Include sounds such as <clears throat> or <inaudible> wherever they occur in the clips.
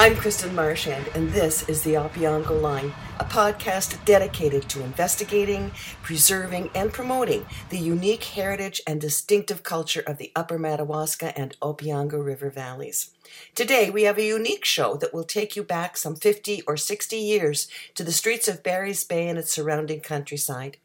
I'm Kristen Marchand, and this is the Opeongo Line, a podcast dedicated to investigating, preserving, and promoting the unique heritage and distinctive culture of the Upper Madawaska and Opeongo River valleys. Today, we have a unique show that will take you back some 50 or 60 years to the streets of Barry's Bay and its surrounding countryside.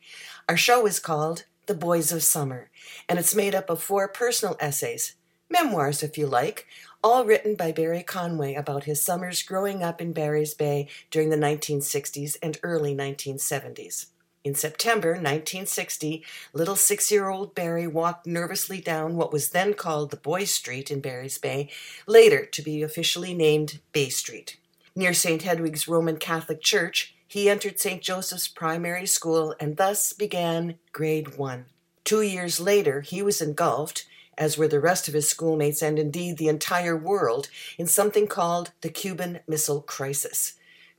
Our show is called The Boys of Summer, and it's made up of four personal essays, memoirs if you like, all written by Barry Conway about his summers growing up in Barry's Bay during the 1960s and early 1970s. In September 1960, little six year old Barry walked nervously down what was then called the Boy Street in Barry's Bay, later to be officially named Bay Street. Near St. Hedwig's Roman Catholic Church, he entered St. Joseph's Primary School and thus began grade one. Two years later, he was engulfed as were the rest of his schoolmates and indeed the entire world, in something called the Cuban Missile Crisis.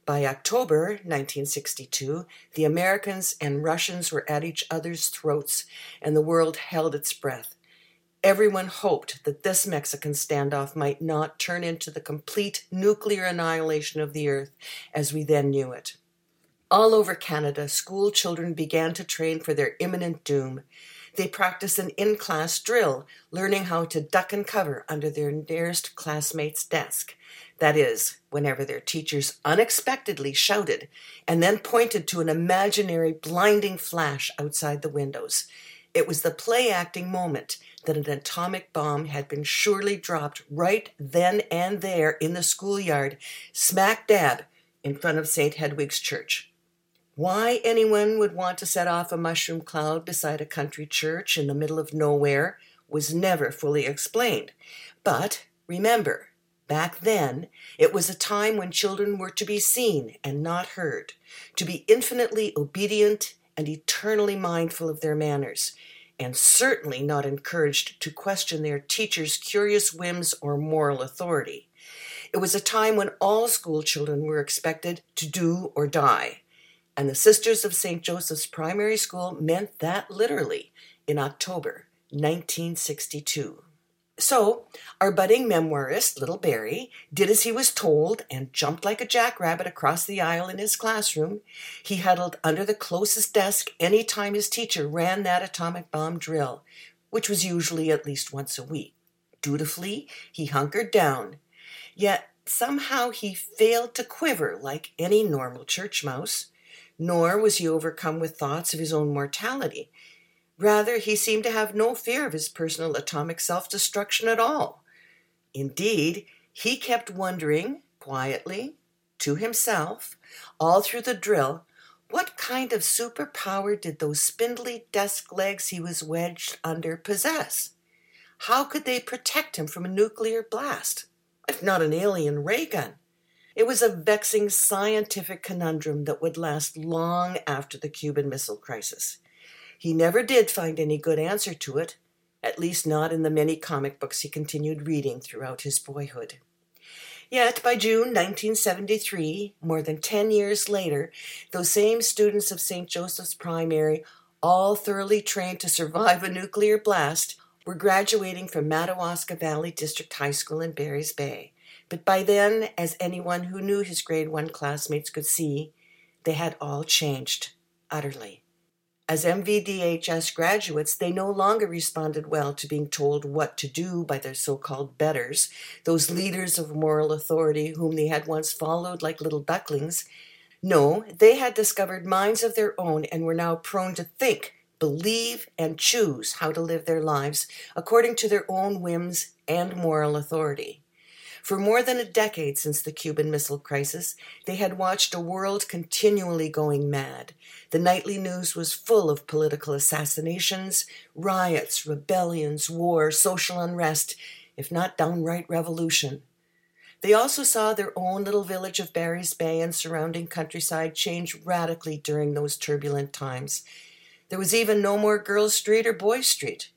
By October 1962, the Americans and Russians were at each other's throats, and the world held its breath. Everyone hoped that this Mexican standoff might not turn into the complete nuclear annihilation of the earth as we then knew it. All over Canada, school children began to train for their imminent doom. They practice an in class drill, learning how to duck and cover under their nearest classmate's desk. That is, whenever their teachers unexpectedly shouted and then pointed to an imaginary blinding flash outside the windows. It was the play acting moment that an atomic bomb had been surely dropped right then and there in the schoolyard, smack dab in front of St. Hedwig's Church. Why anyone would want to set off a mushroom cloud beside a country church in the middle of nowhere was never fully explained. But remember, back then, it was a time when children were to be seen and not heard, to be infinitely obedient and eternally mindful of their manners, and certainly not encouraged to question their teacher's curious whims or moral authority. It was a time when all school children were expected to do or die and the Sisters of St. Joseph's Primary School meant that literally in October 1962. So, our budding memoirist, Little Barry, did as he was told and jumped like a jackrabbit across the aisle in his classroom. He huddled under the closest desk any time his teacher ran that atomic bomb drill, which was usually at least once a week. Dutifully, he hunkered down. Yet, somehow, he failed to quiver like any normal church mouse nor was he overcome with thoughts of his own mortality. Rather, he seemed to have no fear of his personal atomic self destruction at all. Indeed, he kept wondering, quietly, to himself, all through the drill, what kind of superpower did those spindly desk legs he was wedged under possess? How could they protect him from a nuclear blast, if not an alien ray gun? It was a vexing scientific conundrum that would last long after the Cuban Missile Crisis. He never did find any good answer to it, at least not in the many comic books he continued reading throughout his boyhood. Yet by June 1973, more than 10 years later, those same students of St. Joseph's Primary, all thoroughly trained to survive a nuclear blast, were graduating from Madawaska Valley District High School in Barry's Bay. But by then, as anyone who knew his grade one classmates could see, they had all changed utterly. As MVDHS graduates, they no longer responded well to being told what to do by their so called betters, those leaders of moral authority whom they had once followed like little ducklings. No, they had discovered minds of their own and were now prone to think, believe, and choose how to live their lives according to their own whims and moral authority. For more than a decade since the Cuban Missile Crisis, they had watched a world continually going mad. The nightly news was full of political assassinations, riots, rebellions, war, social unrest, if not downright revolution. They also saw their own little village of Barry's Bay and surrounding countryside change radically during those turbulent times. There was even no more Girls Street or Boys Street.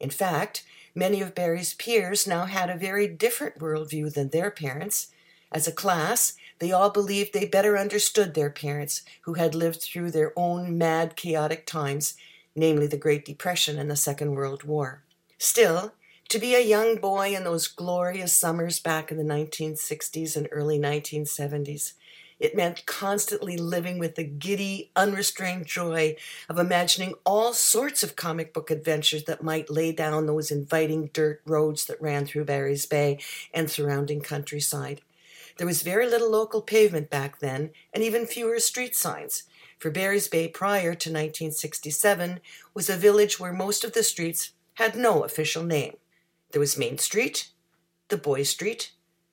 In fact, Many of Barry's peers now had a very different worldview than their parents. As a class, they all believed they better understood their parents, who had lived through their own mad, chaotic times, namely the Great Depression and the Second World War. Still, To be a young boy in those glorious summers back in the 1960s and early 1970s, it meant constantly living with the giddy, unrestrained joy of imagining all sorts of comic book adventures that might lay down those inviting dirt roads that ran through Barry's Bay and surrounding countryside. There was very little local pavement back then, and even fewer street signs, for Barry's Bay prior to 1967 was a village where most of the streets had no official name. There was Main Street, the Boys Street,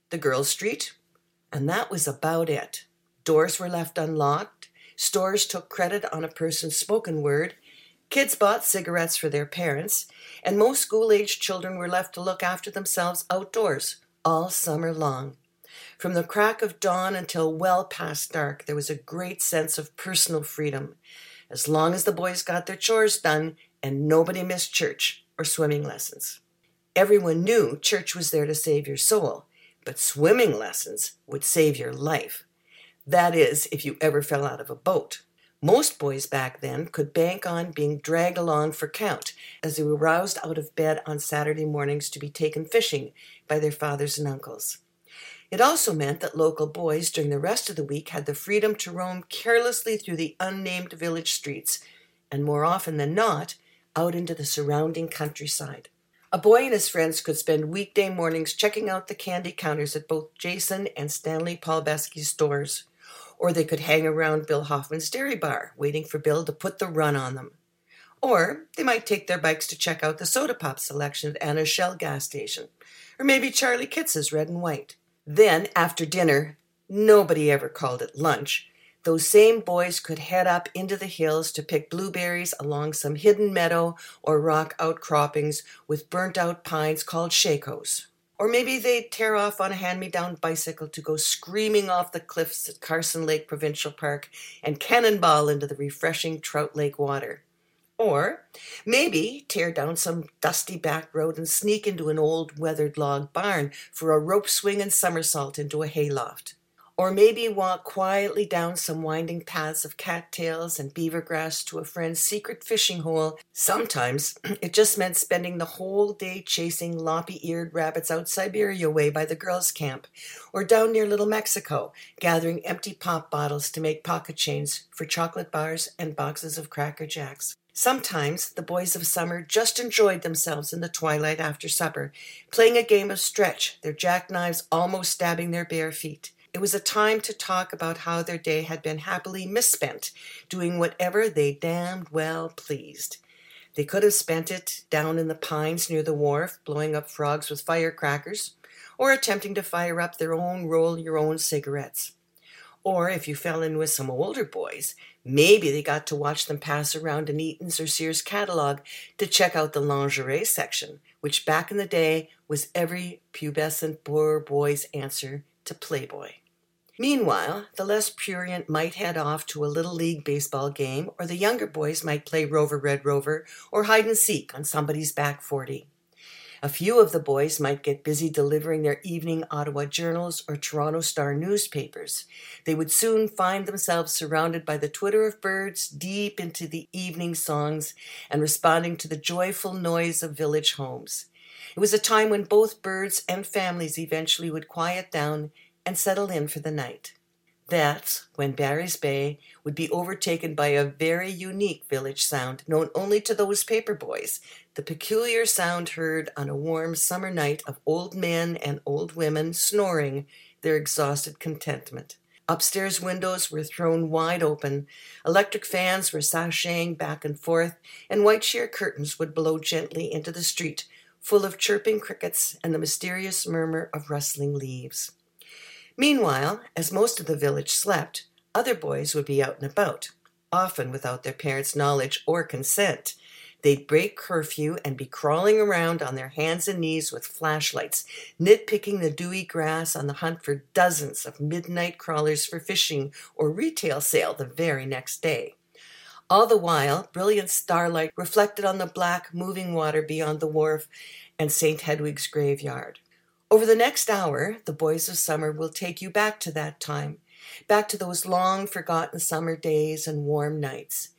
the Girls Street, and that was about it. Doors were left unlocked. Stores took credit on a person's spoken word. Kids bought cigarettes for their parents, and most school aged children were left to look after themselves outdoors all summer long. From the crack of dawn until well past dark, there was a great sense of personal freedom, as long as the boys got their chores done and nobody missed church or swimming lessons. Everyone knew church was there to save your soul, but swimming lessons would save your life. That is, if you ever fell out of a boat. Most boys back then could bank on being dragged along for count as they were roused out of bed on Saturday mornings to be taken fishing by their fathers and uncles. It also meant that local boys during the rest of the week had the freedom to roam carelessly through the unnamed village streets, and more often than not, out into the surrounding countryside. A boy and his friends could spend weekday mornings checking out the candy counters at both Jason and Stanley Palbesky's stores or they could hang around Bill Hoffman's dairy bar, waiting for Bill to put the run on them. Or they might take their bikes to check out the soda pop selection at Anna's Shell gas station, or maybe Charlie Kitz's Red and White. Then, after dinner, nobody ever called it lunch, those same boys could head up into the hills to pick blueberries along some hidden meadow or rock outcroppings with burnt out pines called shakos. Or maybe they'd tear off on a hand me down bicycle to go screaming off the cliffs at Carson Lake Provincial Park and cannonball into the refreshing Trout Lake water. Or maybe tear down some dusty back road and sneak into an old weathered log barn for a rope swing and somersault into a hayloft or maybe walk quietly down some winding paths of cattails and beaver grass to a friend's secret fishing hole. Sometimes <clears throat> it just meant spending the whole day chasing loppy eared rabbits out Siberia way by the girls' camp, or down near Little Mexico, gathering empty pop bottles to make pocket chains for chocolate bars and boxes of Cracker Jacks. Sometimes the boys of summer just enjoyed themselves in the twilight after supper, playing a game of stretch, their jackknives almost stabbing their bare feet. It was a time to talk about how their day had been happily misspent, doing whatever they damned well pleased. They could have spent it down in the pines near the wharf, blowing up frogs with firecrackers, or attempting to fire up their own roll your own cigarettes. Or if you fell in with some older boys, maybe they got to watch them pass around an Eaton's or Sears catalog to check out the lingerie section, which back in the day was every pubescent poor boy's answer to Playboy. Meanwhile, the less prurient might head off to a little league baseball game, or the younger boys might play Rover Red Rover or hide and seek on somebody's back 40. A few of the boys might get busy delivering their evening Ottawa journals or Toronto Star newspapers. They would soon find themselves surrounded by the twitter of birds deep into the evening songs and responding to the joyful noise of village homes. It was a time when both birds and families eventually would quiet down and settle in for the night. That's when Barry's Bay would be overtaken by a very unique village sound known only to those paper boys, the peculiar sound heard on a warm summer night of old men and old women snoring their exhausted contentment. Upstairs windows were thrown wide open, electric fans were sashaying back and forth, and white sheer curtains would blow gently into the street, full of chirping crickets and the mysterious murmur of rustling leaves. Meanwhile, as most of the village slept, other boys would be out and about, often without their parents' knowledge or consent. They'd break curfew and be crawling around on their hands and knees with flashlights, nitpicking the dewy grass on the hunt for dozens of midnight crawlers for fishing or retail sale the very next day. All the while, brilliant starlight reflected on the black, moving water beyond the wharf and St. Hedwig's graveyard. Over the next hour, the boys of summer will take you back to that time, back to those long forgotten summer days and warm nights.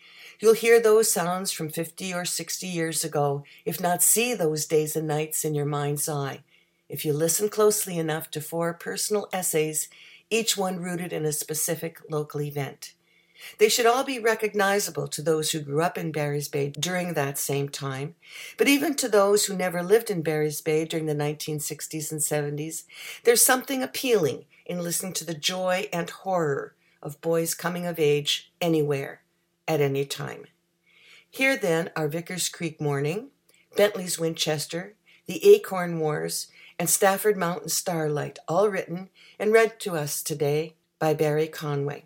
You'll hear those sounds from 50 or 60 years ago, if not see those days and nights in your mind's eye, if you listen closely enough to four personal essays, each one rooted in a specific local event. They should all be recognizable to those who grew up in Barry's Bay during that same time, but even to those who never lived in Barry's Bay during the 1960s and 70s, there's something appealing in listening to the joy and horror of boys coming of age anywhere, at any time. Here then are Vickers Creek Mourning, Bentley's Winchester, The Acorn Wars, and Stafford Mountain Starlight, all written and read to us today by Barry Conway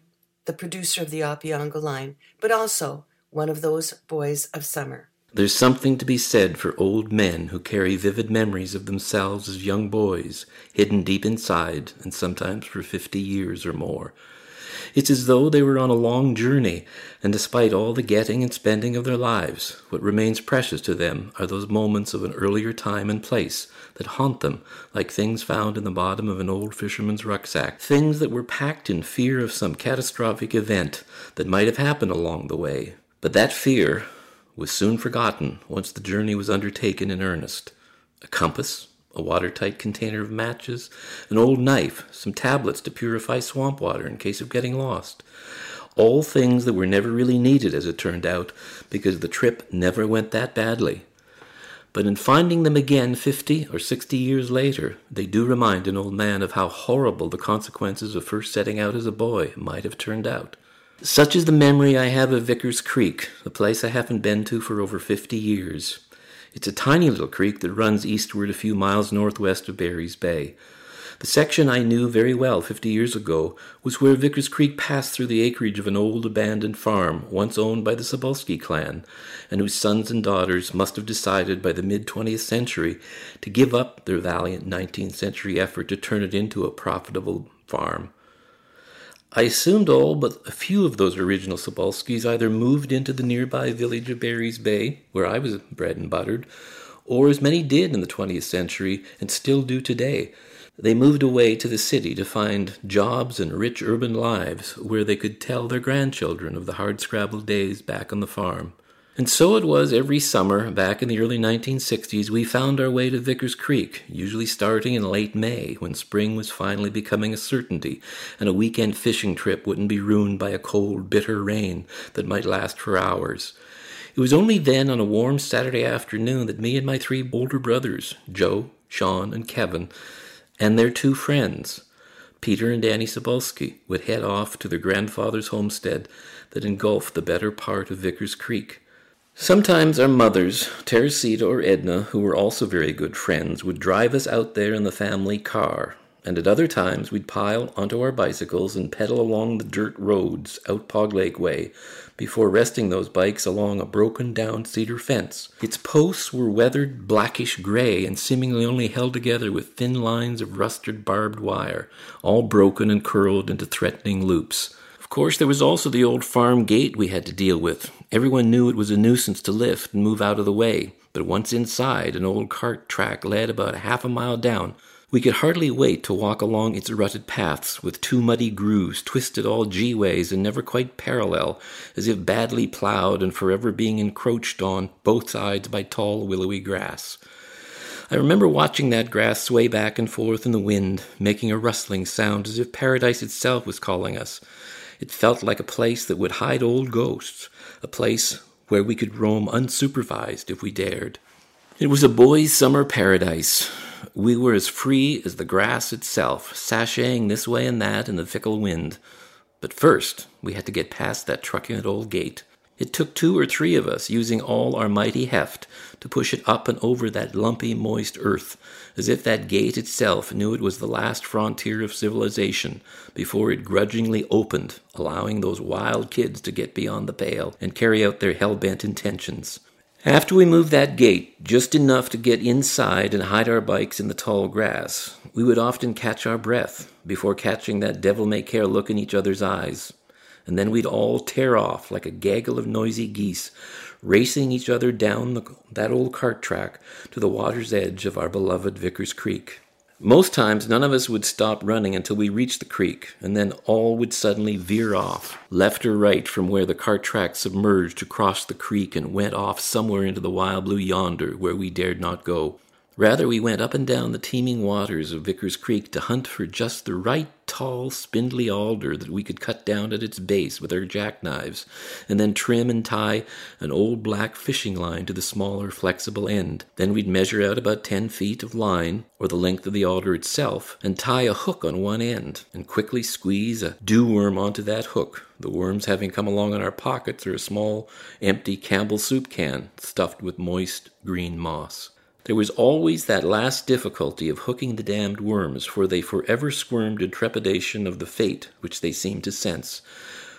the producer of the Opeongo line, but also one of those boys of summer. There's something to be said for old men who carry vivid memories of themselves as young boys, hidden deep inside, and sometimes for fifty years or more. It's as though they were on a long journey, and despite all the getting and spending of their lives, what remains precious to them are those moments of an earlier time and place that haunt them like things found in the bottom of an old fisherman's rucksack, things that were packed in fear of some catastrophic event that might have happened along the way. But that fear was soon forgotten once the journey was undertaken in earnest. A compass, a watertight container of matches, an old knife, some tablets to purify swamp water in case of getting lost. All things that were never really needed, as it turned out, because the trip never went that badly. But in finding them again fifty or sixty years later, they do remind an old man of how horrible the consequences of first setting out as a boy might have turned out. Such is the memory I have of Vickers Creek, a place I haven't been to for over fifty years. It's a tiny little creek that runs eastward a few miles northwest of Barry's Bay. The section I knew very well fifty years ago was where Vickers Creek passed through the acreage of an old abandoned farm once owned by the Cebulski clan, and whose sons and daughters must have decided by the mid 20th century to give up their valiant 19th century effort to turn it into a profitable farm. I assumed all but a few of those original Cebulskis either moved into the nearby village of Barry's Bay, where I was bred and buttered, or as many did in the 20th century and still do today. They moved away to the city to find jobs and rich urban lives where they could tell their grandchildren of the hard-scrabble days back on the farm. And so it was every summer, back in the early 1960s, we found our way to Vickers Creek, usually starting in late May, when spring was finally becoming a certainty, and a weekend fishing trip wouldn't be ruined by a cold, bitter rain that might last for hours. It was only then, on a warm Saturday afternoon, that me and my three older brothers, Joe, Sean, and Kevin, and their two friends, Peter and Danny Sobolski, would head off to their grandfather's homestead that engulfed the better part of Vickers Creek. Sometimes our mothers, Teresita or Edna, who were also very good friends, would drive us out there in the family car, and at other times we'd pile onto our bicycles and pedal along the dirt roads out Pog Lake Way before resting those bikes along a broken down cedar fence. Its posts were weathered blackish gray and seemingly only held together with thin lines of rusted barbed wire, all broken and curled into threatening loops. Of course, there was also the old farm gate we had to deal with. Everyone knew it was a nuisance to lift and move out of the way, but once inside, an old cart track led about half a mile down. We could hardly wait to walk along its rutted paths, with two muddy grooves twisted all G ways and never quite parallel, as if badly plowed and forever being encroached on both sides by tall, willowy grass. I remember watching that grass sway back and forth in the wind, making a rustling sound as if paradise itself was calling us. It felt like a place that would hide old ghosts, a place where we could roam unsupervised if we dared. It was a boy's summer paradise. We were as free as the grass itself, sashaying this way and that in the fickle wind. But first, we had to get past that truculent old gate. It took two or three of us, using all our mighty heft, to push it up and over that lumpy, moist earth, as if that gate itself knew it was the last frontier of civilization, before it grudgingly opened, allowing those wild kids to get beyond the pale and carry out their hell bent intentions. After we moved that gate, just enough to get inside and hide our bikes in the tall grass, we would often catch our breath before catching that devil may care look in each other's eyes and then we'd all tear off like a gaggle of noisy geese, racing each other down the, that old cart track to the water's edge of our beloved Vickers Creek. Most times, none of us would stop running until we reached the creek, and then all would suddenly veer off, left or right from where the cart track submerged across the creek and went off somewhere into the wild blue yonder where we dared not go. Rather, we went up and down the teeming waters of Vickers Creek to hunt for just the right tall, spindly alder that we could cut down at its base with our jackknives, and then trim and tie an old black fishing line to the smaller, flexible end. Then we'd measure out about ten feet of line, or the length of the alder itself, and tie a hook on one end, and quickly squeeze a dew worm onto that hook, the worms having come along in our pockets or a small, empty Campbell soup can stuffed with moist green moss. There was always that last difficulty of hooking the damned worms, for they forever squirmed in trepidation of the fate which they seemed to sense.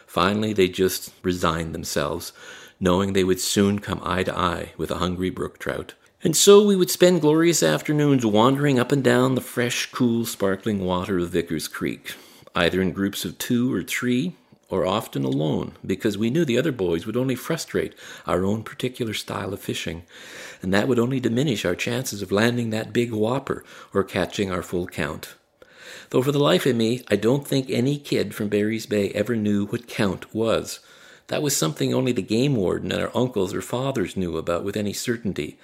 Finally, they just resigned themselves, knowing they would soon come eye to eye with a hungry brook trout. And so we would spend glorious afternoons wandering up and down the fresh, cool, sparkling water of Vickers Creek, either in groups of two or three, or often alone, because we knew the other boys would only frustrate our own particular style of fishing, and that would only diminish our chances of landing that big whopper or catching our full count. Though for the life of me, I don't think any kid from Barry's Bay ever knew what count was. That was something only the game warden and our uncles or fathers knew about with any certainty.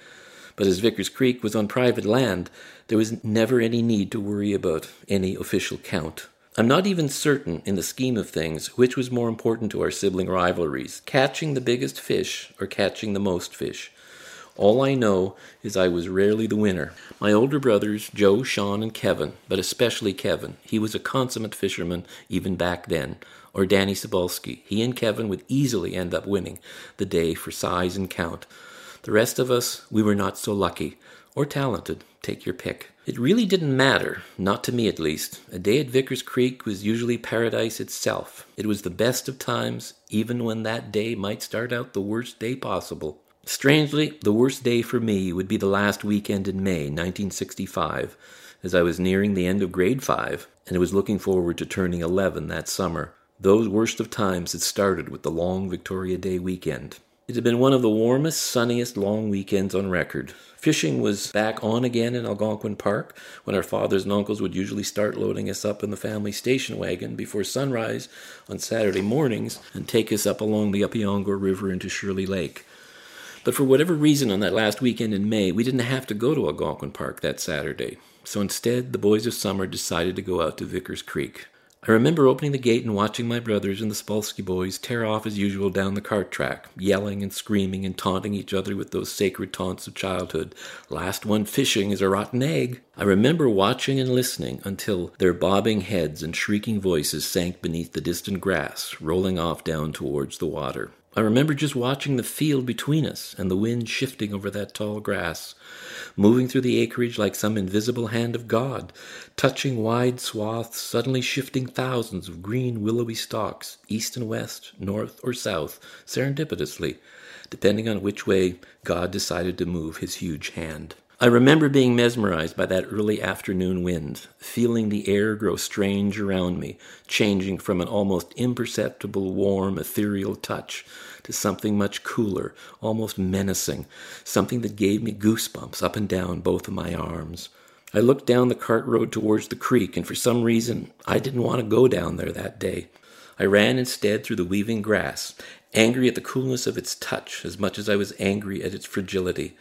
But as Vickers Creek was on private land, there was never any need to worry about any official count. I'm not even certain, in the scheme of things, which was more important to our sibling rivalries catching the biggest fish or catching the most fish. All I know is I was rarely the winner. My older brothers, Joe, Sean, and Kevin, but especially Kevin, he was a consummate fisherman even back then, or Danny Sobolski, he and Kevin would easily end up winning the day for size and count. The rest of us, we were not so lucky, or talented, take your pick. It really didn't matter, not to me at least. A day at Vickers Creek was usually paradise itself. It was the best of times, even when that day might start out the worst day possible. Strangely, the worst day for me would be the last weekend in May, 1965, as I was nearing the end of grade 5 and was looking forward to turning 11 that summer. Those worst of times had started with the long Victoria Day weekend. It had been one of the warmest, sunniest long weekends on record. Fishing was back on again in Algonquin Park when our fathers and uncles would usually start loading us up in the family station wagon before sunrise on Saturday mornings and take us up along the Opeongo River into Shirley Lake. But for whatever reason, on that last weekend in May, we didn't have to go to Algonquin Park that Saturday. So instead, the boys of summer decided to go out to Vickers Creek. I remember opening the gate and watching my brothers and the Sobolski boys tear off as usual down the cart track, yelling and screaming and taunting each other with those sacred taunts of childhood. Last one fishing is a rotten egg. I remember watching and listening until their bobbing heads and shrieking voices sank beneath the distant grass, rolling off down towards the water. I remember just watching the field between us and the wind shifting over that tall grass, moving through the acreage like some invisible hand of God, touching wide swaths, suddenly shifting thousands of green willowy stalks, east and west, north or south, serendipitously, depending on which way God decided to move his huge hand. I remember being mesmerized by that early afternoon wind, feeling the air grow strange around me, changing from an almost imperceptible warm, ethereal touch to something much cooler, almost menacing, something that gave me goosebumps up and down both of my arms. I looked down the cart road towards the creek, and for some reason I didn't want to go down there that day. I ran instead through the weaving grass, angry at the coolness of its touch as much as I was angry at its fragility.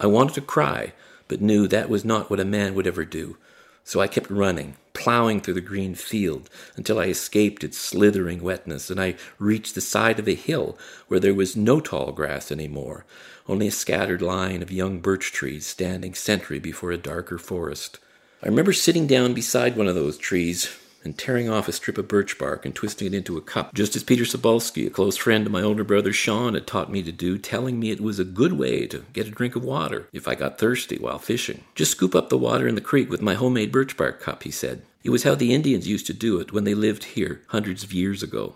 I wanted to cry, but knew that was not what a man would ever do. So I kept running, plowing through the green field until I escaped its slithering wetness and I reached the side of a hill where there was no tall grass any more, only a scattered line of young birch trees standing sentry before a darker forest. I remember sitting down beside one of those trees, and tearing off a strip of birch bark and twisting it into a cup, just as Peter Sobolski, a close friend of my older brother Sean, had taught me to do, telling me it was a good way to get a drink of water if I got thirsty while fishing. Just scoop up the water in the creek with my homemade birch bark cup, he said. It was how the Indians used to do it when they lived here hundreds of years ago.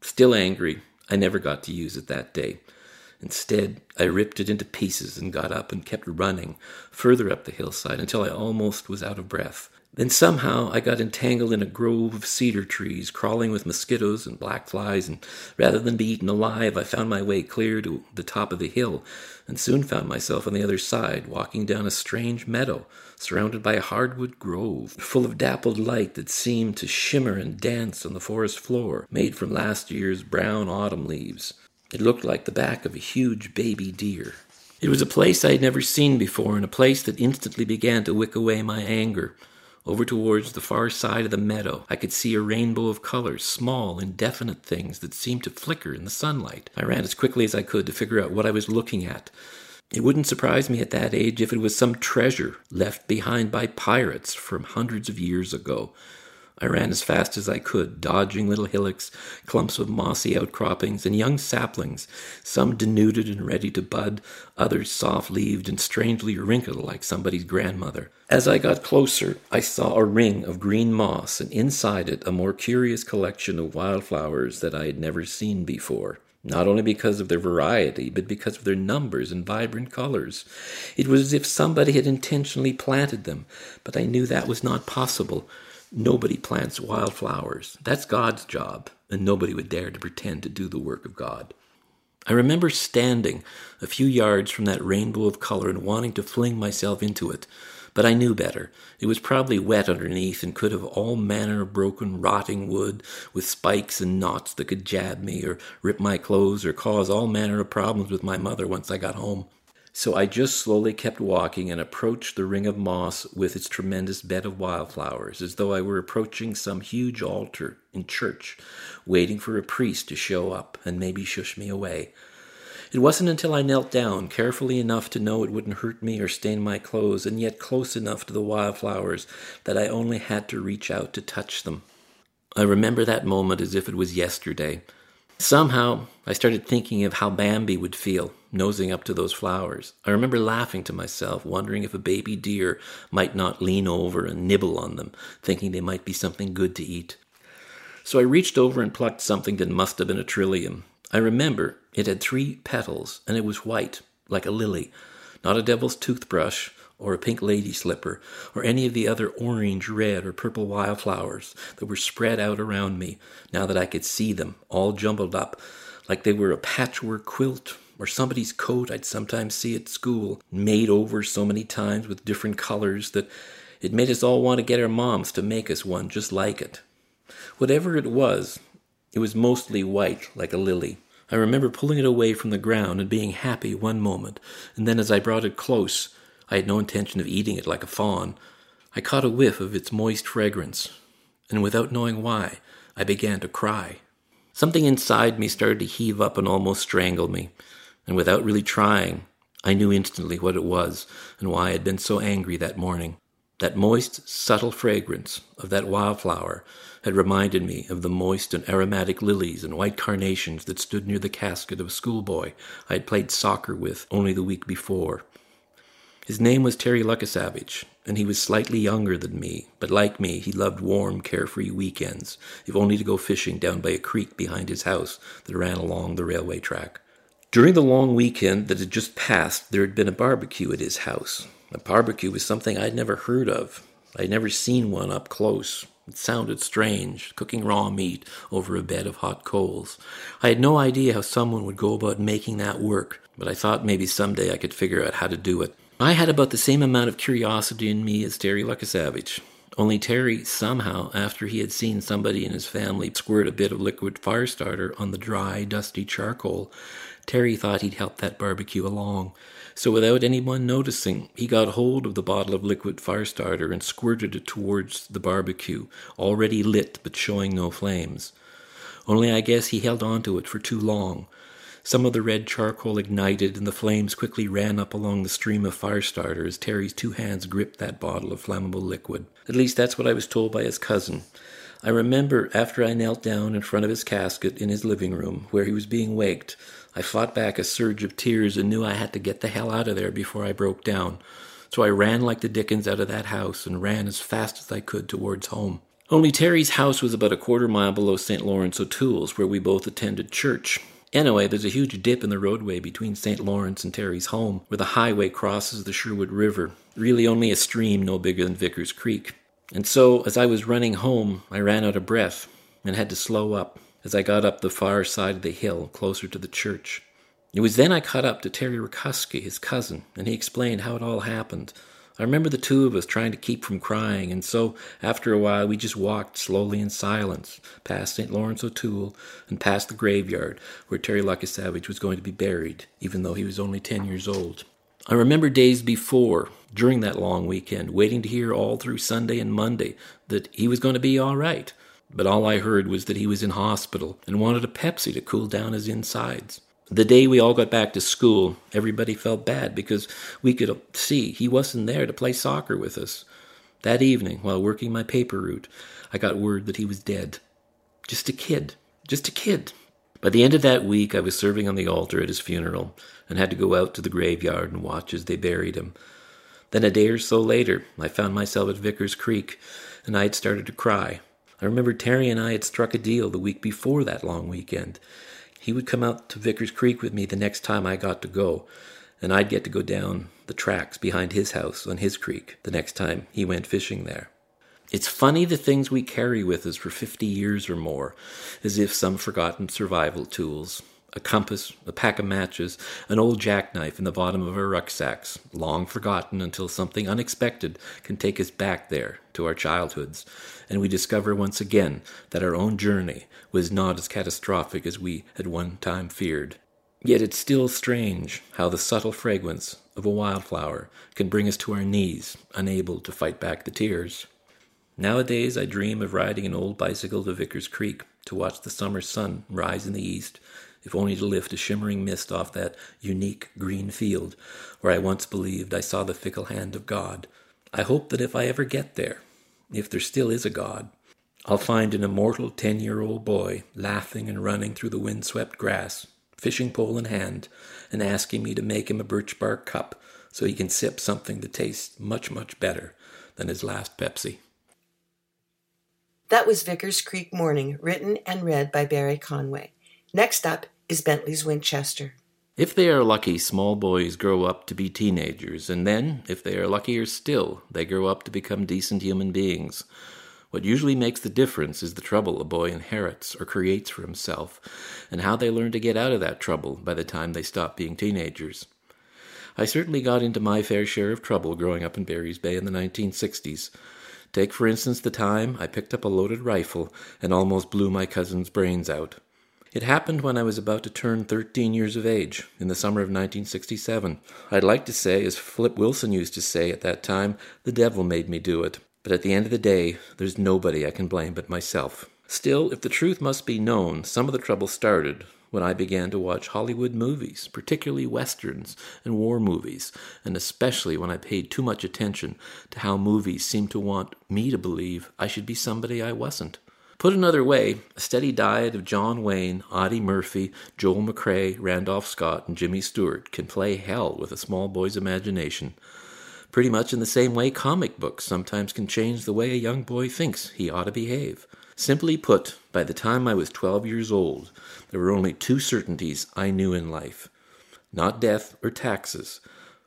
Still angry, I never got to use it that day. Instead, I ripped it into pieces and got up and kept running further up the hillside until I almost was out of breath. Then somehow I got entangled in a grove of cedar trees, crawling with mosquitoes and black flies, and rather than be eaten alive, I found my way clear to the top of the hill, and soon found myself on the other side, walking down a strange meadow, surrounded by a hardwood grove, full of dappled light that seemed to shimmer and dance on the forest floor, made from last year's brown autumn leaves. It looked like the back of a huge baby deer. It was a place I had never seen before, and a place that instantly began to wick away my anger. Over towards the far side of the meadow, I could see a rainbow of colors, small, indefinite things that seemed to flicker in the sunlight. I ran as quickly as I could to figure out what I was looking at. It wouldn't surprise me at that age if it was some treasure left behind by pirates from hundreds of years ago. I ran as fast as I could, dodging little hillocks, clumps of mossy outcroppings, and young saplings, some denuded and ready to bud, others soft leaved and strangely wrinkled like somebody's grandmother. As I got closer, I saw a ring of green moss, and inside it a more curious collection of wildflowers that I had never seen before not only because of their variety, but because of their numbers and vibrant colors. It was as if somebody had intentionally planted them, but I knew that was not possible. Nobody plants wildflowers. That's God's job, and nobody would dare to pretend to do the work of God. I remember standing a few yards from that rainbow of color and wanting to fling myself into it, but I knew better. It was probably wet underneath and could have all manner of broken, rotting wood with spikes and knots that could jab me or rip my clothes or cause all manner of problems with my mother once I got home. So I just slowly kept walking and approached the ring of moss with its tremendous bed of wildflowers, as though I were approaching some huge altar in church, waiting for a priest to show up and maybe shush me away. It wasn't until I knelt down, carefully enough to know it wouldn't hurt me or stain my clothes, and yet close enough to the wildflowers that I only had to reach out to touch them. I remember that moment as if it was yesterday. Somehow, I started thinking of how Bambi would feel nosing up to those flowers. I remember laughing to myself, wondering if a baby deer might not lean over and nibble on them, thinking they might be something good to eat. So I reached over and plucked something that must have been a trillium. I remember it had three petals, and it was white, like a lily, not a devil's toothbrush, or a pink lady slipper, or any of the other orange, red, or purple wildflowers that were spread out around me, now that I could see them, all jumbled up, like they were a patchwork quilt or somebody's coat I'd sometimes see at school, made over so many times with different colors that it made us all want to get our moms to make us one just like it. Whatever it was, it was mostly white, like a lily. I remember pulling it away from the ground and being happy one moment, and then as I brought it close, I had no intention of eating it like a fawn. I caught a whiff of its moist fragrance, and without knowing why, I began to cry. Something inside me started to heave up and almost strangle me, and without really trying, I knew instantly what it was and why I had been so angry that morning. That moist, subtle fragrance of that wildflower had reminded me of the moist and aromatic lilies and white carnations that stood near the casket of a schoolboy I had played soccer with only the week before. His name was Terry Lukasavich, and he was slightly younger than me, but like me, he loved warm, carefree weekends, if only to go fishing down by a creek behind his house that ran along the railway track. During the long weekend that had just passed, there had been a barbecue at his house. A barbecue was something I'd never heard of. I'd never seen one up close. It sounded strange, cooking raw meat over a bed of hot coals. I had no idea how someone would go about making that work, but I thought maybe someday I could figure out how to do it. I had about the same amount of curiosity in me as Terry Lukasavich. Only Terry, somehow, after he had seen somebody in his family squirt a bit of liquid fire starter on the dry, dusty charcoal, Terry thought he'd help that barbecue along. So without anyone noticing, he got hold of the bottle of liquid fire starter and squirted it towards the barbecue, already lit but showing no flames. Only I guess he held on to it for too long. Some of the red charcoal ignited, and the flames quickly ran up along the stream of fire starter as Terry's two hands gripped that bottle of flammable liquid. At least that's what I was told by his cousin. I remember after I knelt down in front of his casket in his living room, where he was being waked, I fought back a surge of tears and knew I had to get the hell out of there before I broke down. So I ran like the dickens out of that house and ran as fast as I could towards home. Only Terry's house was about a quarter mile below St. Lawrence O'Toole's, where we both attended church. Anyway, there's a huge dip in the roadway between St. Lawrence and Terry's home, where the highway crosses the Sherwood River, really only a stream no bigger than Vickers Creek. And so, as I was running home, I ran out of breath and had to slow up as I got up the far side of the hill, closer to the church. It was then I caught up to Terry Rakuski, his cousin, and he explained how it all happened. I remember the two of us trying to keep from crying, and so after a while we just walked slowly in silence past St. Lawrence O'Toole and past the graveyard where Terry Lukasavich was going to be buried, even though he was only 10 years old. I remember days before, during that long weekend, waiting to hear all through Sunday and Monday that he was going to be all right. But all I heard was that he was in hospital and wanted a Pepsi to cool down his insides. The day we all got back to school, everybody felt bad because we could see he wasn't there to play soccer with us. That evening, while working my paper route, I got word that he was dead. Just a kid. Just a kid. By the end of that week, I was serving on the altar at his funeral and had to go out to the graveyard and watch as they buried him. Then a day or so later, I found myself at Vickers Creek and I had started to cry. I remember Terry and I had struck a deal the week before that long weekend he would come out to Vickers Creek with me the next time I got to go, and I'd get to go down the tracks behind his house on his creek the next time he went fishing there. It's funny the things we carry with us for 50 years or more, as if some forgotten survival tools a compass, a pack of matches, an old jackknife in the bottom of our rucksacks, long forgotten until something unexpected can take us back there to our childhoods, and we discover once again that our own journey was not as catastrophic as we had one time feared. Yet it's still strange how the subtle fragrance of a wildflower can bring us to our knees, unable to fight back the tears. Nowadays, I dream of riding an old bicycle to Vickers Creek to watch the summer sun rise in the east if only to lift a shimmering mist off that unique green field where I once believed I saw the fickle hand of God. I hope that if I ever get there, if there still is a God, I'll find an immortal ten year old boy laughing and running through the wind-swept grass, fishing pole in hand, and asking me to make him a birch bark cup so he can sip something that tastes much, much better than his last Pepsi. That was Vickers Creek Mourning, written and read by Barry Conway. Next up is Bentley's Winchester. If they are lucky, small boys grow up to be teenagers, and then, if they are luckier still, they grow up to become decent human beings. What usually makes the difference is the trouble a boy inherits or creates for himself, and how they learn to get out of that trouble by the time they stop being teenagers. I certainly got into my fair share of trouble growing up in Barry's Bay in the 1960s. Take, for instance, the time I picked up a loaded rifle and almost blew my cousin's brains out. It happened when I was about to turn 13 years of age, in the summer of 1967. I'd like to say, as Flip Wilson used to say at that time, the devil made me do it. But at the end of the day, there's nobody I can blame but myself. Still, if the truth must be known, some of the trouble started when I began to watch Hollywood movies, particularly westerns and war movies, and especially when I paid too much attention to how movies seemed to want me to believe I should be somebody I wasn't. Put another way, a steady diet of John Wayne, Audie Murphy, Joel McCrea, Randolph Scott, and Jimmy Stewart can play hell with a small boy's imagination. Pretty much in the same way comic books sometimes can change the way a young boy thinks he ought to behave. Simply put, by the time I was 12 years old, there were only two certainties I knew in life not death or taxes,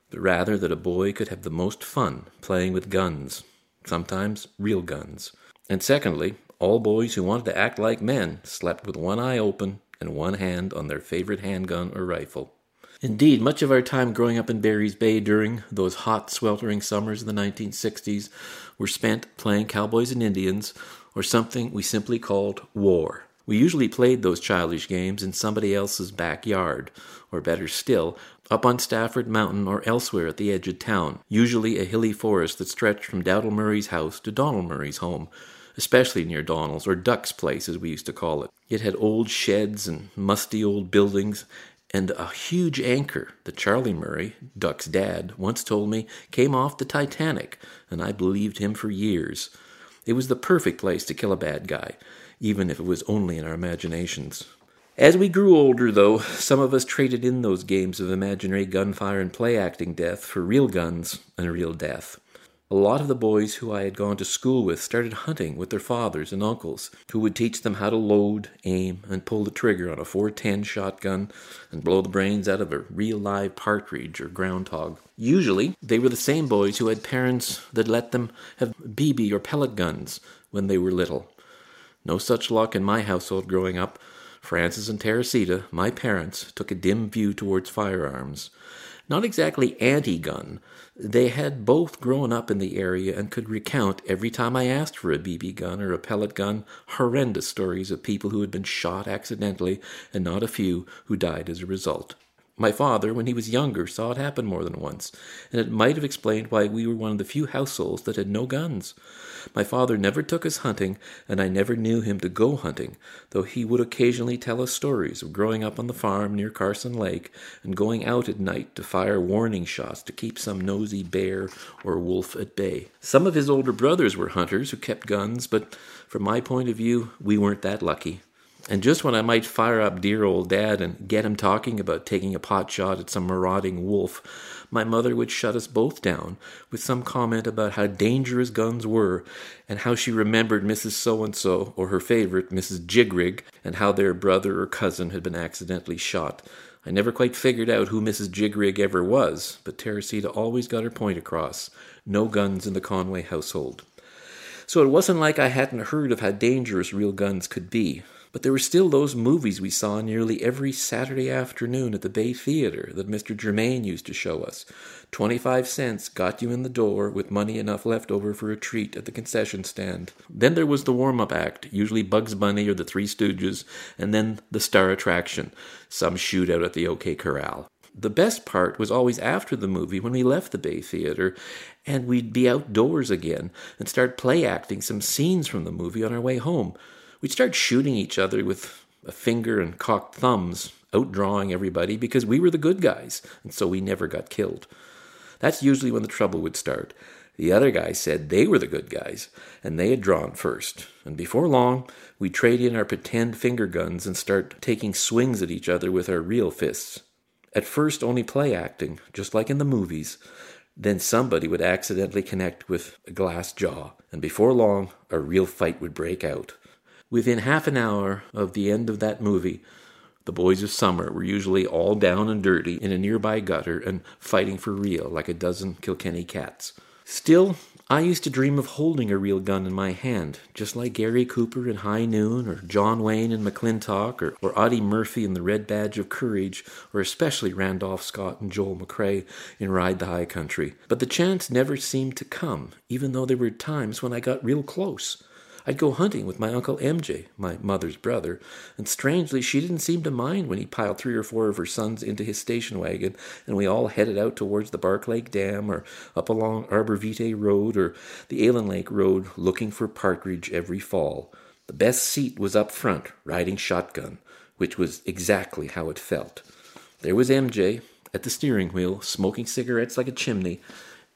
but rather that a boy could have the most fun playing with guns, sometimes real guns. And secondly, all boys who wanted to act like men slept with one eye open and one hand on their favorite handgun or rifle. Indeed, much of our time growing up in Barry's Bay during those hot, sweltering summers of the 1960s were spent playing cowboys and Indians, or something we simply called war. We usually played those childish games in somebody else's backyard, or better still, up on Stafford Mountain or elsewhere at the edge of town, usually a hilly forest that stretched from Dowdle Murray's house to Donald Murray's home, especially near Donald's, or Duck's place as we used to call it. It had old sheds and musty old buildings, and a huge anchor that Charlie Murray, Duck's dad, once told me came off the Titanic, and I believed him for years. It was the perfect place to kill a bad guy, even if it was only in our imaginations. As we grew older, though, some of us traded in those games of imaginary gunfire and play acting death for real guns and real death. A lot of the boys who I had gone to school with started hunting with their fathers and uncles, who would teach them how to load, aim, and pull the trigger on a 410 shotgun and blow the brains out of a real live partridge or groundhog. Usually, they were the same boys who had parents that let them have BB or pellet guns when they were little. No such luck in my household growing up. Francis and Teresita, my parents, took a dim view towards firearms. Not exactly anti gun, they had both grown up in the area and could recount, every time I asked for a BB gun or a pellet gun, horrendous stories of people who had been shot accidentally and not a few who died as a result. My father, when he was younger, saw it happen more than once, and it might have explained why we were one of the few households that had no guns. My father never took us hunting, and I never knew him to go hunting, though he would occasionally tell us stories of growing up on the farm near Carson Lake and going out at night to fire warning shots to keep some nosy bear or wolf at bay. Some of his older brothers were hunters who kept guns, but from my point of view, we weren't that lucky. And just when I might fire up dear old dad and get him talking about taking a pot shot at some marauding wolf, my mother would shut us both down with some comment about how dangerous guns were and how she remembered Mrs. So and so or her favorite, Mrs. Jigrig, and how their brother or cousin had been accidentally shot. I never quite figured out who Mrs. Jigrig ever was, but Teresita always got her point across. No guns in the Conway household. So it wasn't like I hadn't heard of how dangerous real guns could be. But there were still those movies we saw nearly every Saturday afternoon at the Bay Theater that Mr. Germain used to show us. 25 cents got you in the door with money enough left over for a treat at the concession stand. Then there was the warm up act, usually Bugs Bunny or the Three Stooges, and then the star attraction, some shootout at the OK Corral. The best part was always after the movie when we left the Bay Theater and we'd be outdoors again and start play acting some scenes from the movie on our way home. We'd start shooting each other with a finger and cocked thumbs, outdrawing everybody because we were the good guys, and so we never got killed. That's usually when the trouble would start. The other guys said they were the good guys, and they had drawn first. And before long, we'd trade in our pretend finger guns and start taking swings at each other with our real fists. At first, only play acting, just like in the movies. Then somebody would accidentally connect with a glass jaw, and before long, a real fight would break out. Within half an hour of the end of that movie, the boys of summer were usually all down and dirty in a nearby gutter and fighting for real like a dozen Kilkenny cats. Still, I used to dream of holding a real gun in my hand, just like Gary Cooper in High Noon, or John Wayne in McLintock, or, or Audie Murphy in The Red Badge of Courage, or especially Randolph Scott and Joel McCrea in Ride the High Country. But the chance never seemed to come, even though there were times when I got real close. I'd go hunting with my Uncle MJ, my mother's brother, and strangely, she didn't seem to mind when he piled three or four of her sons into his station wagon and we all headed out towards the Bark Lake Dam or up along Arbor Vitae Road or the Allen Lake Road looking for partridge every fall. The best seat was up front, riding shotgun, which was exactly how it felt. There was MJ at the steering wheel, smoking cigarettes like a chimney,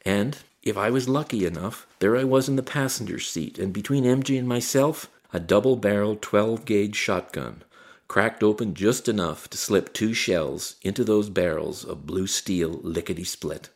and if I was lucky enough, there I was in the passenger seat, and between MJ and myself, a double barreled 12 gauge shotgun, cracked open just enough to slip two shells into those barrels of blue steel lickety split.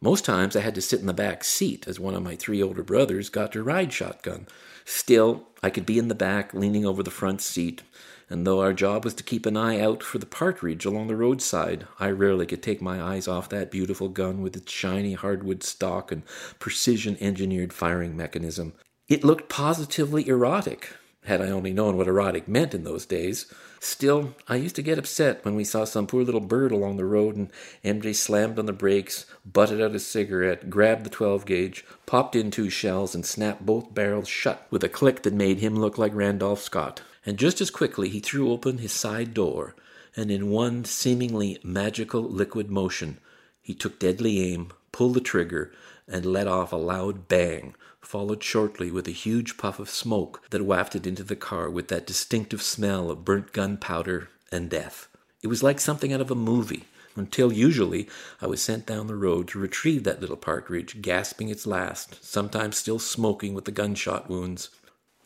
Most times I had to sit in the back seat as one of my three older brothers got to ride shotgun. Still, I could be in the back leaning over the front seat, and though our job was to keep an eye out for the partridge along the roadside, I rarely could take my eyes off that beautiful gun with its shiny hardwood stock and precision engineered firing mechanism. It looked positively erotic, had I only known what erotic meant in those days. Still, I used to get upset when we saw some poor little bird along the road and MJ slammed on the brakes, butted out a cigarette, grabbed the 12 gauge, popped in two shells, and snapped both barrels shut with a click that made him look like Randolph Scott and just as quickly he threw open his side door, and in one seemingly magical liquid motion, he took deadly aim, pulled the trigger, and let off a loud bang, followed shortly with a huge puff of smoke that wafted into the car with that distinctive smell of burnt gunpowder and death. It was like something out of a movie, until usually I was sent down the road to retrieve that little partridge, gasping its last, sometimes still smoking with the gunshot wounds.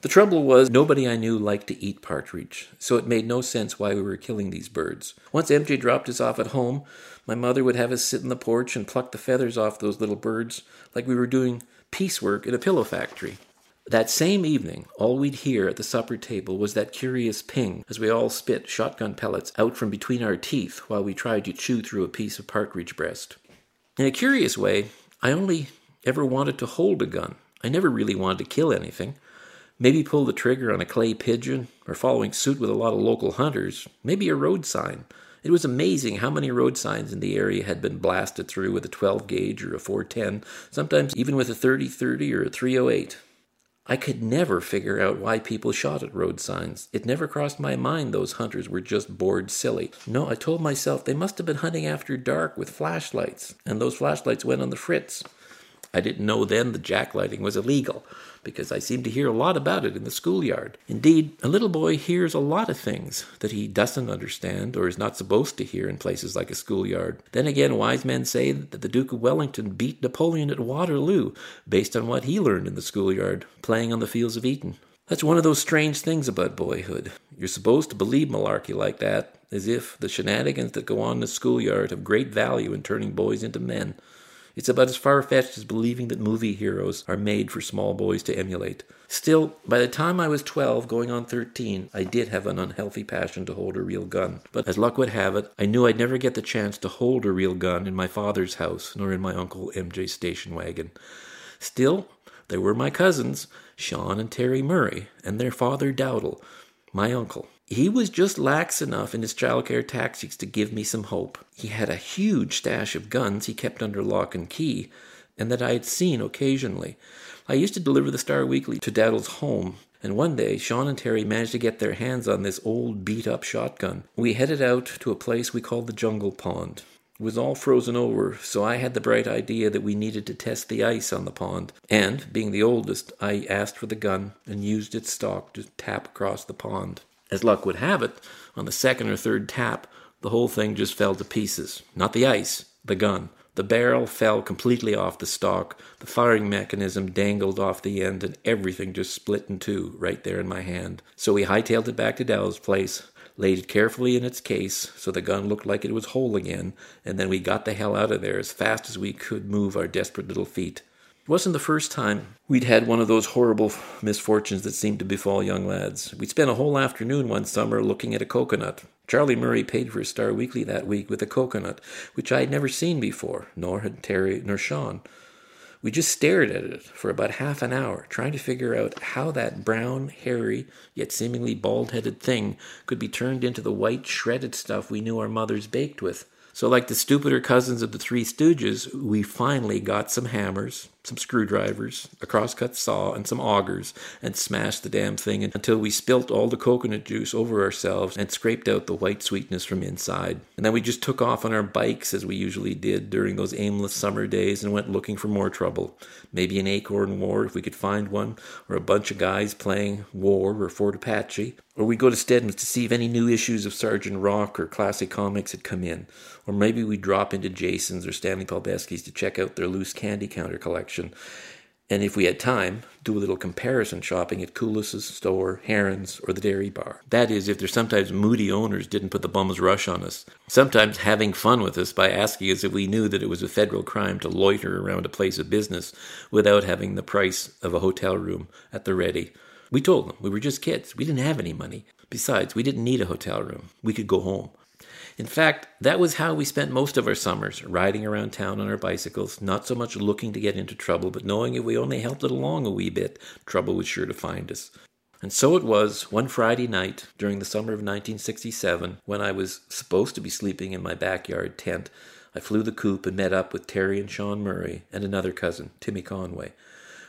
The trouble was, nobody I knew liked to eat partridge, so it made no sense why we were killing these birds. Once MJ dropped us off at home, my mother would have us sit in the porch and pluck the feathers off those little birds like we were doing piecework in a pillow factory. That same evening, all we'd hear at the supper table was that curious ping as we all spit shotgun pellets out from between our teeth while we tried to chew through a piece of partridge breast. In a curious way, I only ever wanted to hold a gun. I never really wanted to kill anything. Maybe pull the trigger on a clay pigeon, or following suit with a lot of local hunters, maybe a road sign. It was amazing how many road signs in the area had been blasted through with a 12 gauge or a 410, sometimes even with a 30 30 or a 308. I could never figure out why people shot at road signs. It never crossed my mind those hunters were just bored silly. No, I told myself they must have been hunting after dark with flashlights, and those flashlights went on the fritz. I didn't know then the jacklighting was illegal because I seem to hear a lot about it in the schoolyard. Indeed, a little boy hears a lot of things that he doesn't understand or is not supposed to hear in places like a schoolyard. Then again, wise men say that the Duke of Wellington beat Napoleon at Waterloo based on what he learned in the schoolyard, playing on the fields of Eton. That's one of those strange things about boyhood. You're supposed to believe malarkey like that, as if the shenanigans that go on in the schoolyard have great value in turning boys into men. It's about as far fetched as believing that movie heroes are made for small boys to emulate. Still, by the time I was 12, going on 13, I did have an unhealthy passion to hold a real gun. But as luck would have it, I knew I'd never get the chance to hold a real gun in my father's house, nor in my Uncle MJ's station wagon. Still, there were my cousins, Sean and Terry Murray, and their father Dowdle, my uncle. He was just lax enough in his childcare tactics to give me some hope. He had a huge stash of guns he kept under lock and key, and that I had seen occasionally. I used to deliver the Star Weekly to Dowdle's home, and one day Sean and Terry managed to get their hands on this old beat up shotgun. We headed out to a place we called the Jungle Pond. It was all frozen over, so I had the bright idea that we needed to test the ice on the pond. And, being the oldest, I asked for the gun and used its stock to tap across the pond. As luck would have it, on the second or third tap, the whole thing just fell to pieces. Not the ice, the gun. The barrel fell completely off the stock, the firing mechanism dangled off the end, and everything just split in two right there in my hand. So we hightailed it back to Dow's place, laid it carefully in its case so the gun looked like it was whole again, and then we got the hell out of there as fast as we could move our desperate little feet. Wasn't the first time we'd had one of those horrible misfortunes that seem to befall young lads. We'd spent a whole afternoon one summer looking at a coconut. Charlie Murray paid for Star Weekly that week with a coconut, which I had never seen before, nor had Terry nor Sean. We just stared at it for about half an hour, trying to figure out how that brown, hairy, yet seemingly bald headed thing could be turned into the white, shredded stuff we knew our mothers baked with. So, like the stupider cousins of the Three Stooges, we finally got some hammers, some screwdrivers, a crosscut saw, and some augers, and smashed the damn thing until we spilt all the coconut juice over ourselves and scraped out the white sweetness from inside. And then we just took off on our bikes as we usually did during those aimless summer days and went looking for more trouble. Maybe an acorn war if we could find one, or a bunch of guys playing War or Fort Apache. Or we'd go to Stedman's to see if any new issues of Sergeant Rock or classic comics had come in. Or maybe we'd drop into Jason's or Stanley Palbesky's to check out their loose candy counter collection. And if we had time, do a little comparison shopping at Coolis's store, Heron's, or the Dairy Bar. That is, if their sometimes moody owners didn't put the bum's rush on us. Sometimes having fun with us by asking us if we knew that it was a federal crime to loiter around a place of business without having the price of a hotel room at the ready. We told them we were just kids. We didn't have any money. Besides, we didn't need a hotel room. We could go home. In fact, that was how we spent most of our summers, riding around town on our bicycles, not so much looking to get into trouble, but knowing if we only helped it along a wee bit, trouble was sure to find us. And so it was one Friday night during the summer of 1967, when I was supposed to be sleeping in my backyard tent, I flew the coop and met up with Terry and Sean Murray and another cousin, Timmy Conway.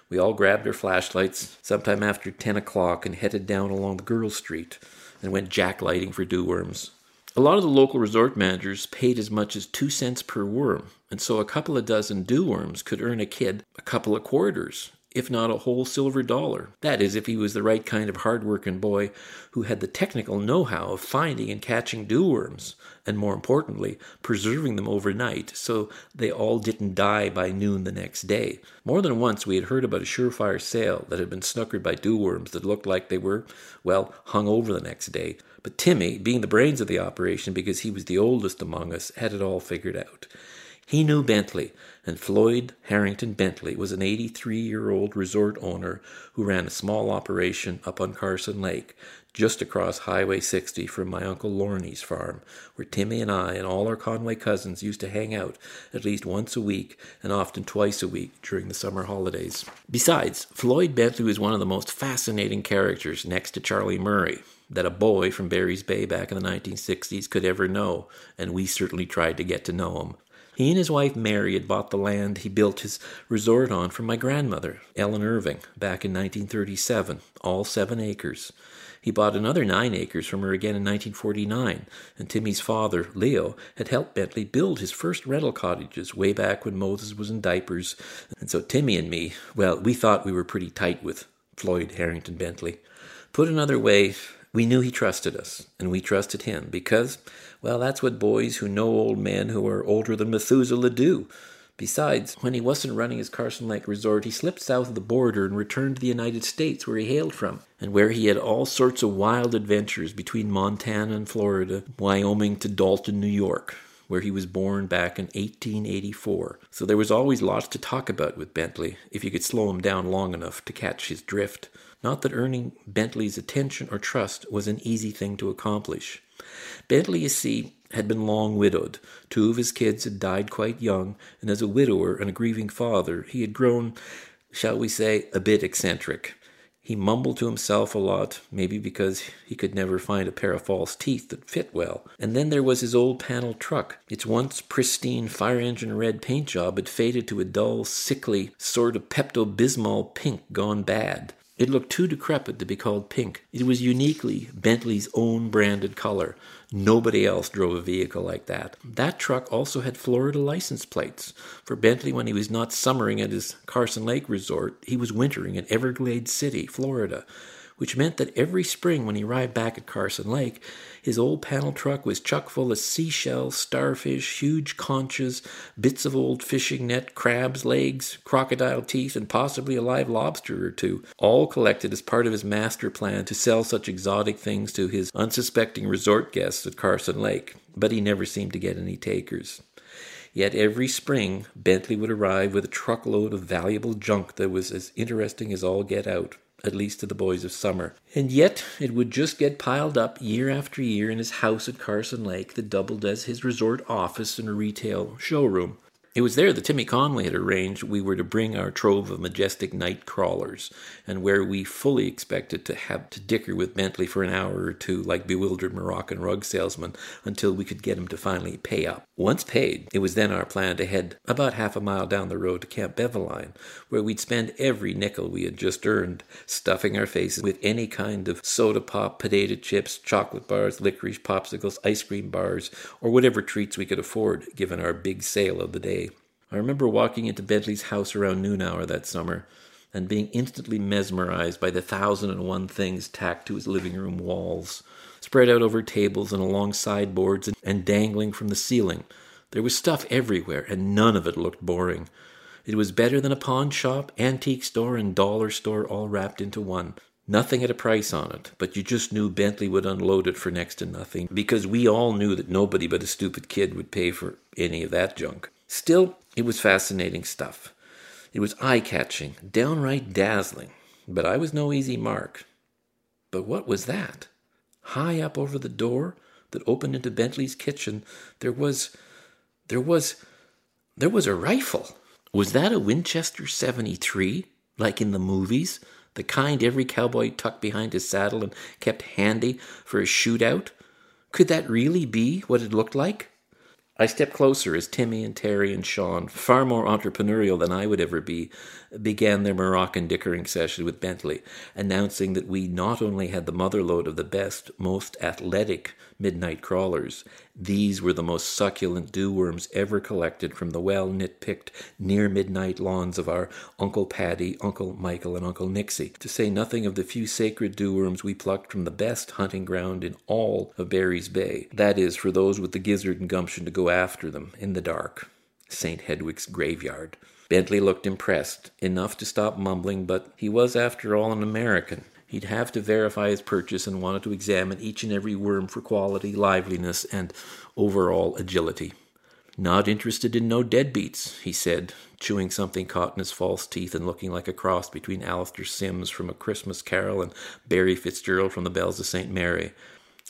We all grabbed our flashlights sometime after 10 o'clock and headed down along the Girl Street and went jacklighting for dew worms. A lot of the local resort managers paid as much as two cents per worm, and so a couple of dozen dew worms could earn a kid a couple of quarters, if not a whole silver dollar. That is, if he was the right kind of hard-working boy who had the technical know-how of finding and catching dew worms, and more importantly, preserving them overnight so they all didn't die by noon the next day. More than once we had heard about a surefire sale that had been snookered by dew worms that looked like they were, well, hung over the next day. But Timmy, being the brains of the operation because he was the oldest among us, had it all figured out. He knew Bentley, and Floyd Harrington Bentley was an 83 year old resort owner who ran a small operation up on Carson Lake, just across Highway 60 from my Uncle Lorney's farm, where Timmy and I and all our Conway cousins used to hang out at least once a week and often twice a week during the summer holidays. Besides, Floyd Bentley was one of the most fascinating characters next to Charlie Murray that a boy from Barry's Bay back in the 1960s could ever know, and we certainly tried to get to know him. He and his wife Mary had bought the land he built his resort on from my grandmother, Ellen Irving, back in 1937, all seven acres. He bought another nine acres from her again in 1949, and Timmy's father, Leo, had helped Bentley build his first rental cottages way back when Moses was in diapers. And so Timmy and me, well, we thought we were pretty tight with Floyd Harrington Bentley. Put another way, we knew he trusted us, and we trusted him because, well, that's what boys who know old men who are older than Methuselah do. Besides, when he wasn't running his Carson Lake resort, he slipped south of the border and returned to the United States, where he hailed from, and where he had all sorts of wild adventures between Montana and Florida, Wyoming to Dalton, New York, where he was born back in 1884. So there was always lots to talk about with Bentley, if you could slow him down long enough to catch his drift. Not that earning Bentley's attention or trust was an easy thing to accomplish. Bentley, you see, had been long widowed. Two of his kids had died quite young, and as a widower and a grieving father, he had grown, shall we say, a bit eccentric. He mumbled to himself a lot, maybe because he could never find a pair of false teeth that fit well. And then there was his old panel truck. Its once pristine fire engine red paint job had faded to a dull, sickly sort of Pepto Bismol pink gone bad. It looked too decrepit to be called pink. It was uniquely Bentley's own branded color. Nobody else drove a vehicle like that. That truck also had Florida license plates. For Bentley, when he was not summering at his Carson Lake resort, he was wintering in Everglades City, Florida which meant that every spring when he arrived back at Carson Lake, his old panel truck was chock full of seashells, starfish, huge conchs, bits of old fishing net, crabs' legs, crocodile teeth, and possibly a live lobster or two, all collected as part of his master plan to sell such exotic things to his unsuspecting resort guests at Carson Lake. But he never seemed to get any takers. Yet every spring, Bentley would arrive with a truckload of valuable junk that was as interesting as all get out at least to the boys of summer. And yet it would just get piled up year after year in his house at Carson Lake that doubled as his resort office and retail showroom. It was there that Timmy Conway had arranged we were to bring our trove of majestic night crawlers, and where we fully expected to have to dicker with Bentley for an hour or two like bewildered Moroccan rug salesmen until we could get him to finally pay up. Once paid, it was then our plan to head about half a mile down the road to Camp Beveline, where we'd spend every nickel we had just earned stuffing our faces with any kind of soda pop, potato chips, chocolate bars, licorice popsicles, ice cream bars, or whatever treats we could afford given our big sale of the day. I remember walking into Bentley's house around noon hour that summer and being instantly mesmerized by the thousand and one things tacked to his living room walls, spread out over tables and along sideboards and dangling from the ceiling. There was stuff everywhere, and none of it looked boring. It was better than a pawn shop, antique store, and dollar store all wrapped into one. Nothing had a price on it, but you just knew Bentley would unload it for next to nothing, because we all knew that nobody but a stupid kid would pay for any of that junk. Still, it was fascinating stuff. It was eye catching, downright dazzling, but I was no easy mark. But what was that? High up over the door that opened into Bentley's kitchen, there was. there was. there was a rifle. Was that a Winchester 73, like in the movies? The kind every cowboy tucked behind his saddle and kept handy for a shootout? Could that really be what it looked like? I stepped closer as Timmy and Terry and Sean, far more entrepreneurial than I would ever be, began their Moroccan dickering session with Bentley, announcing that we not only had the motherlode of the best, most athletic midnight crawlers, these were the most succulent dew worms ever collected from the well nit picked near midnight lawns of our Uncle Paddy, Uncle Michael, and Uncle Nixie, to say nothing of the few sacred dew worms we plucked from the best hunting ground in all of Barry's Bay. That is, for those with the gizzard and gumption to go after them in the dark. St. Hedwig's graveyard. Bentley looked impressed, enough to stop mumbling, but he was, after all, an American. He'd have to verify his purchase and wanted to examine each and every worm for quality, liveliness, and overall agility. Not interested in no deadbeats, he said, chewing something caught in his false teeth and looking like a cross between Alastair Sims from A Christmas Carol and Barry Fitzgerald from The Bells of St. Mary.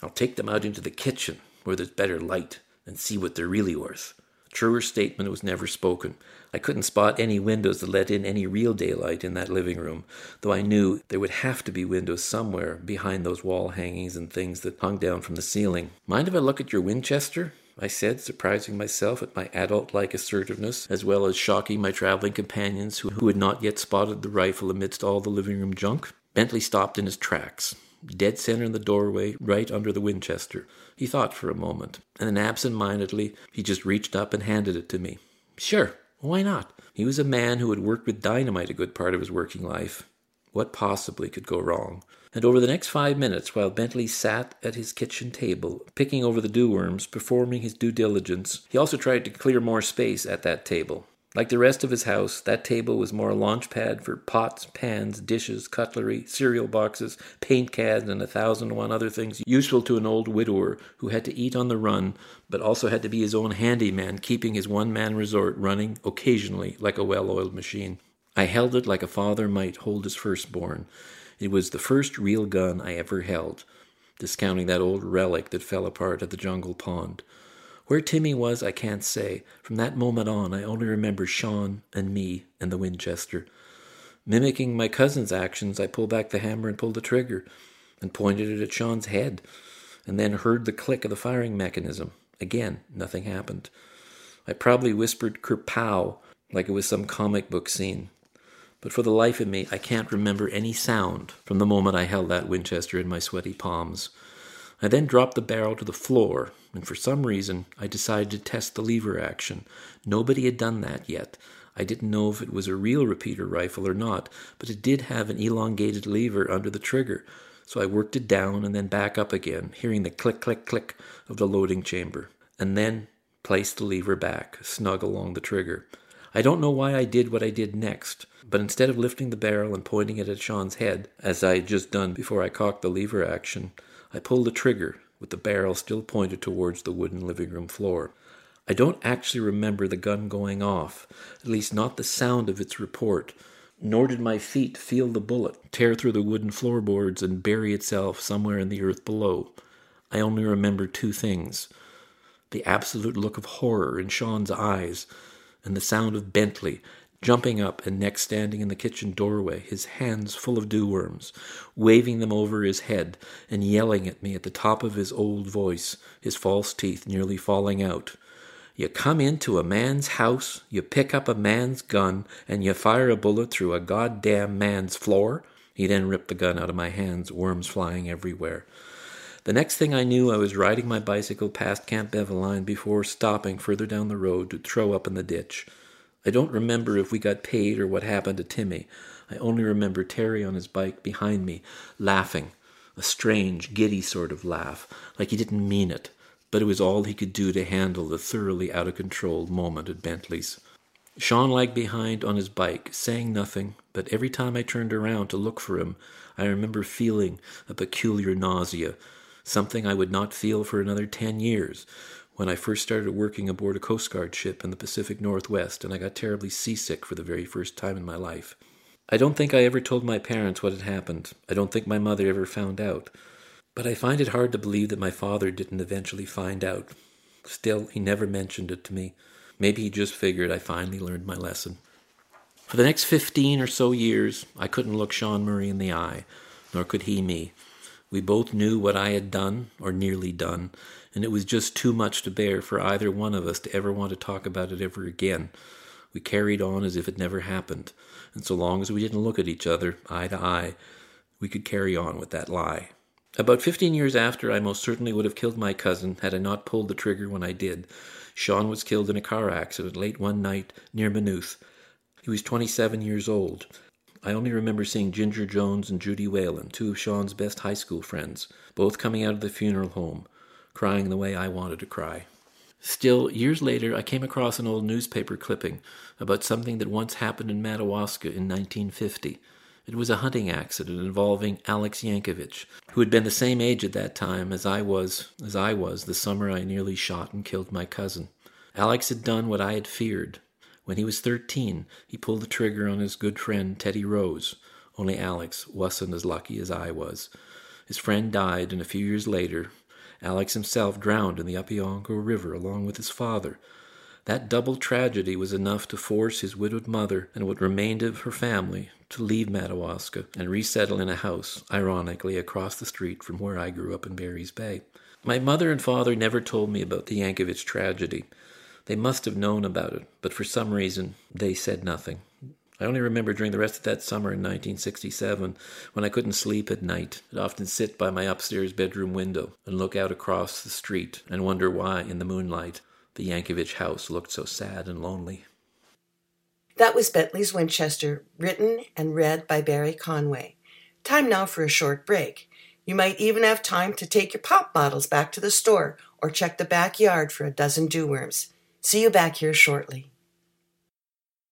I'll take them out into the kitchen, where there's better light, and see what they're really worth. Truer statement was never spoken. I couldn't spot any windows that let in any real daylight in that living room, though I knew there would have to be windows somewhere behind those wall hangings and things that hung down from the ceiling. Mind if I look at your Winchester? I said, surprising myself at my adult like assertiveness, as well as shocking my traveling companions who, who had not yet spotted the rifle amidst all the living room junk. Bentley stopped in his tracks, dead center in the doorway, right under the Winchester. He thought for a moment, and then absent mindedly he just reached up and handed it to me. Sure, why not? He was a man who had worked with dynamite a good part of his working life. What possibly could go wrong? and over the next five minutes, while Bentley sat at his kitchen table, picking over the dew worms, performing his due diligence, he also tried to clear more space at that table. Like the rest of his house, that table was more a launch pad for pots, pans, dishes, cutlery, cereal boxes, paint cans, and a thousand and one other things useful to an old widower who had to eat on the run, but also had to be his own handyman, keeping his one man resort running occasionally like a well oiled machine. I held it like a father might hold his firstborn. It was the first real gun I ever held, discounting that old relic that fell apart at the jungle pond. Where Timmy was, I can't say. From that moment on, I only remember Sean and me and the Winchester. Mimicking my cousin's actions, I pulled back the hammer and pulled the trigger, and pointed it at Sean's head, and then heard the click of the firing mechanism. Again, nothing happened. I probably whispered kerpow like it was some comic book scene but for the life of me, I can't remember any sound from the moment I held that Winchester in my sweaty palms. I then dropped the barrel to the floor, and for some reason, I decided to test the lever action. Nobody had done that yet. I didn't know if it was a real repeater rifle or not, but it did have an elongated lever under the trigger, so I worked it down and then back up again, hearing the click, click, click of the loading chamber, and then placed the lever back, snug along the trigger. I don't know why I did what I did next, but instead of lifting the barrel and pointing it at Sean's head, as I had just done before I cocked the lever action, I pulled the trigger with the barrel still pointed towards the wooden living room floor. I don't actually remember the gun going off, at least not the sound of its report, nor did my feet feel the bullet tear through the wooden floorboards and bury itself somewhere in the earth below. I only remember two things the absolute look of horror in Sean's eyes and the sound of Bentley jumping up and next standing in the kitchen doorway, his hands full of dew worms, waving them over his head and yelling at me at the top of his old voice, his false teeth nearly falling out. You come into a man's house, you pick up a man's gun, and you fire a bullet through a goddamn man's floor? He then ripped the gun out of my hands, worms flying everywhere. The next thing I knew, I was riding my bicycle past Camp Beveline before stopping further down the road to throw up in the ditch. I don't remember if we got paid or what happened to Timmy. I only remember Terry on his bike behind me, laughing, a strange, giddy sort of laugh, like he didn't mean it, but it was all he could do to handle the thoroughly out of control moment at Bentley's. Sean lagged behind on his bike, saying nothing, but every time I turned around to look for him, I remember feeling a peculiar nausea, something I would not feel for another ten years. When I first started working aboard a Coast Guard ship in the Pacific Northwest, and I got terribly seasick for the very first time in my life. I don't think I ever told my parents what had happened. I don't think my mother ever found out. But I find it hard to believe that my father didn't eventually find out. Still, he never mentioned it to me. Maybe he just figured I finally learned my lesson. For the next fifteen or so years, I couldn't look Sean Murray in the eye, nor could he me. We both knew what I had done, or nearly done, and it was just too much to bear for either one of us to ever want to talk about it ever again. We carried on as if it never happened, and so long as we didn't look at each other, eye to eye, we could carry on with that lie. About fifteen years after, I most certainly would have killed my cousin had I not pulled the trigger when I did. Sean was killed in a car accident late one night near Maynooth. He was 27 years old. I only remember seeing Ginger Jones and Judy Whalen, two of Sean's best high school friends, both coming out of the funeral home, crying the way I wanted to cry. Still, years later, I came across an old newspaper clipping about something that once happened in Madawaska in 1950. It was a hunting accident involving Alex Yankovich, who had been the same age at that time as I was as I was the summer I nearly shot and killed my cousin. Alex had done what I had feared. When he was 13, he pulled the trigger on his good friend Teddy Rose. Only Alex wasn't as lucky as I was. His friend died, and a few years later, Alex himself drowned in the Opeongo River along with his father. That double tragedy was enough to force his widowed mother and what remained of her family to leave Madawaska and resettle in a house, ironically, across the street from where I grew up in Barry's Bay. My mother and father never told me about the Yankovich tragedy. They must have known about it, but for some reason they said nothing. I only remember during the rest of that summer in 1967, when I couldn't sleep at night, I'd often sit by my upstairs bedroom window and look out across the street and wonder why, in the moonlight, the Yankovich house looked so sad and lonely. That was Bentley's Winchester, written and read by Barry Conway. Time now for a short break. You might even have time to take your pop bottles back to the store or check the backyard for a dozen dewworms. See you back here shortly.